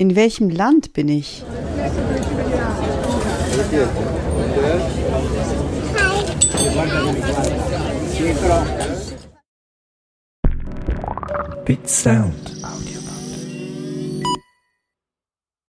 In welchem Land bin ich? Bit Sound.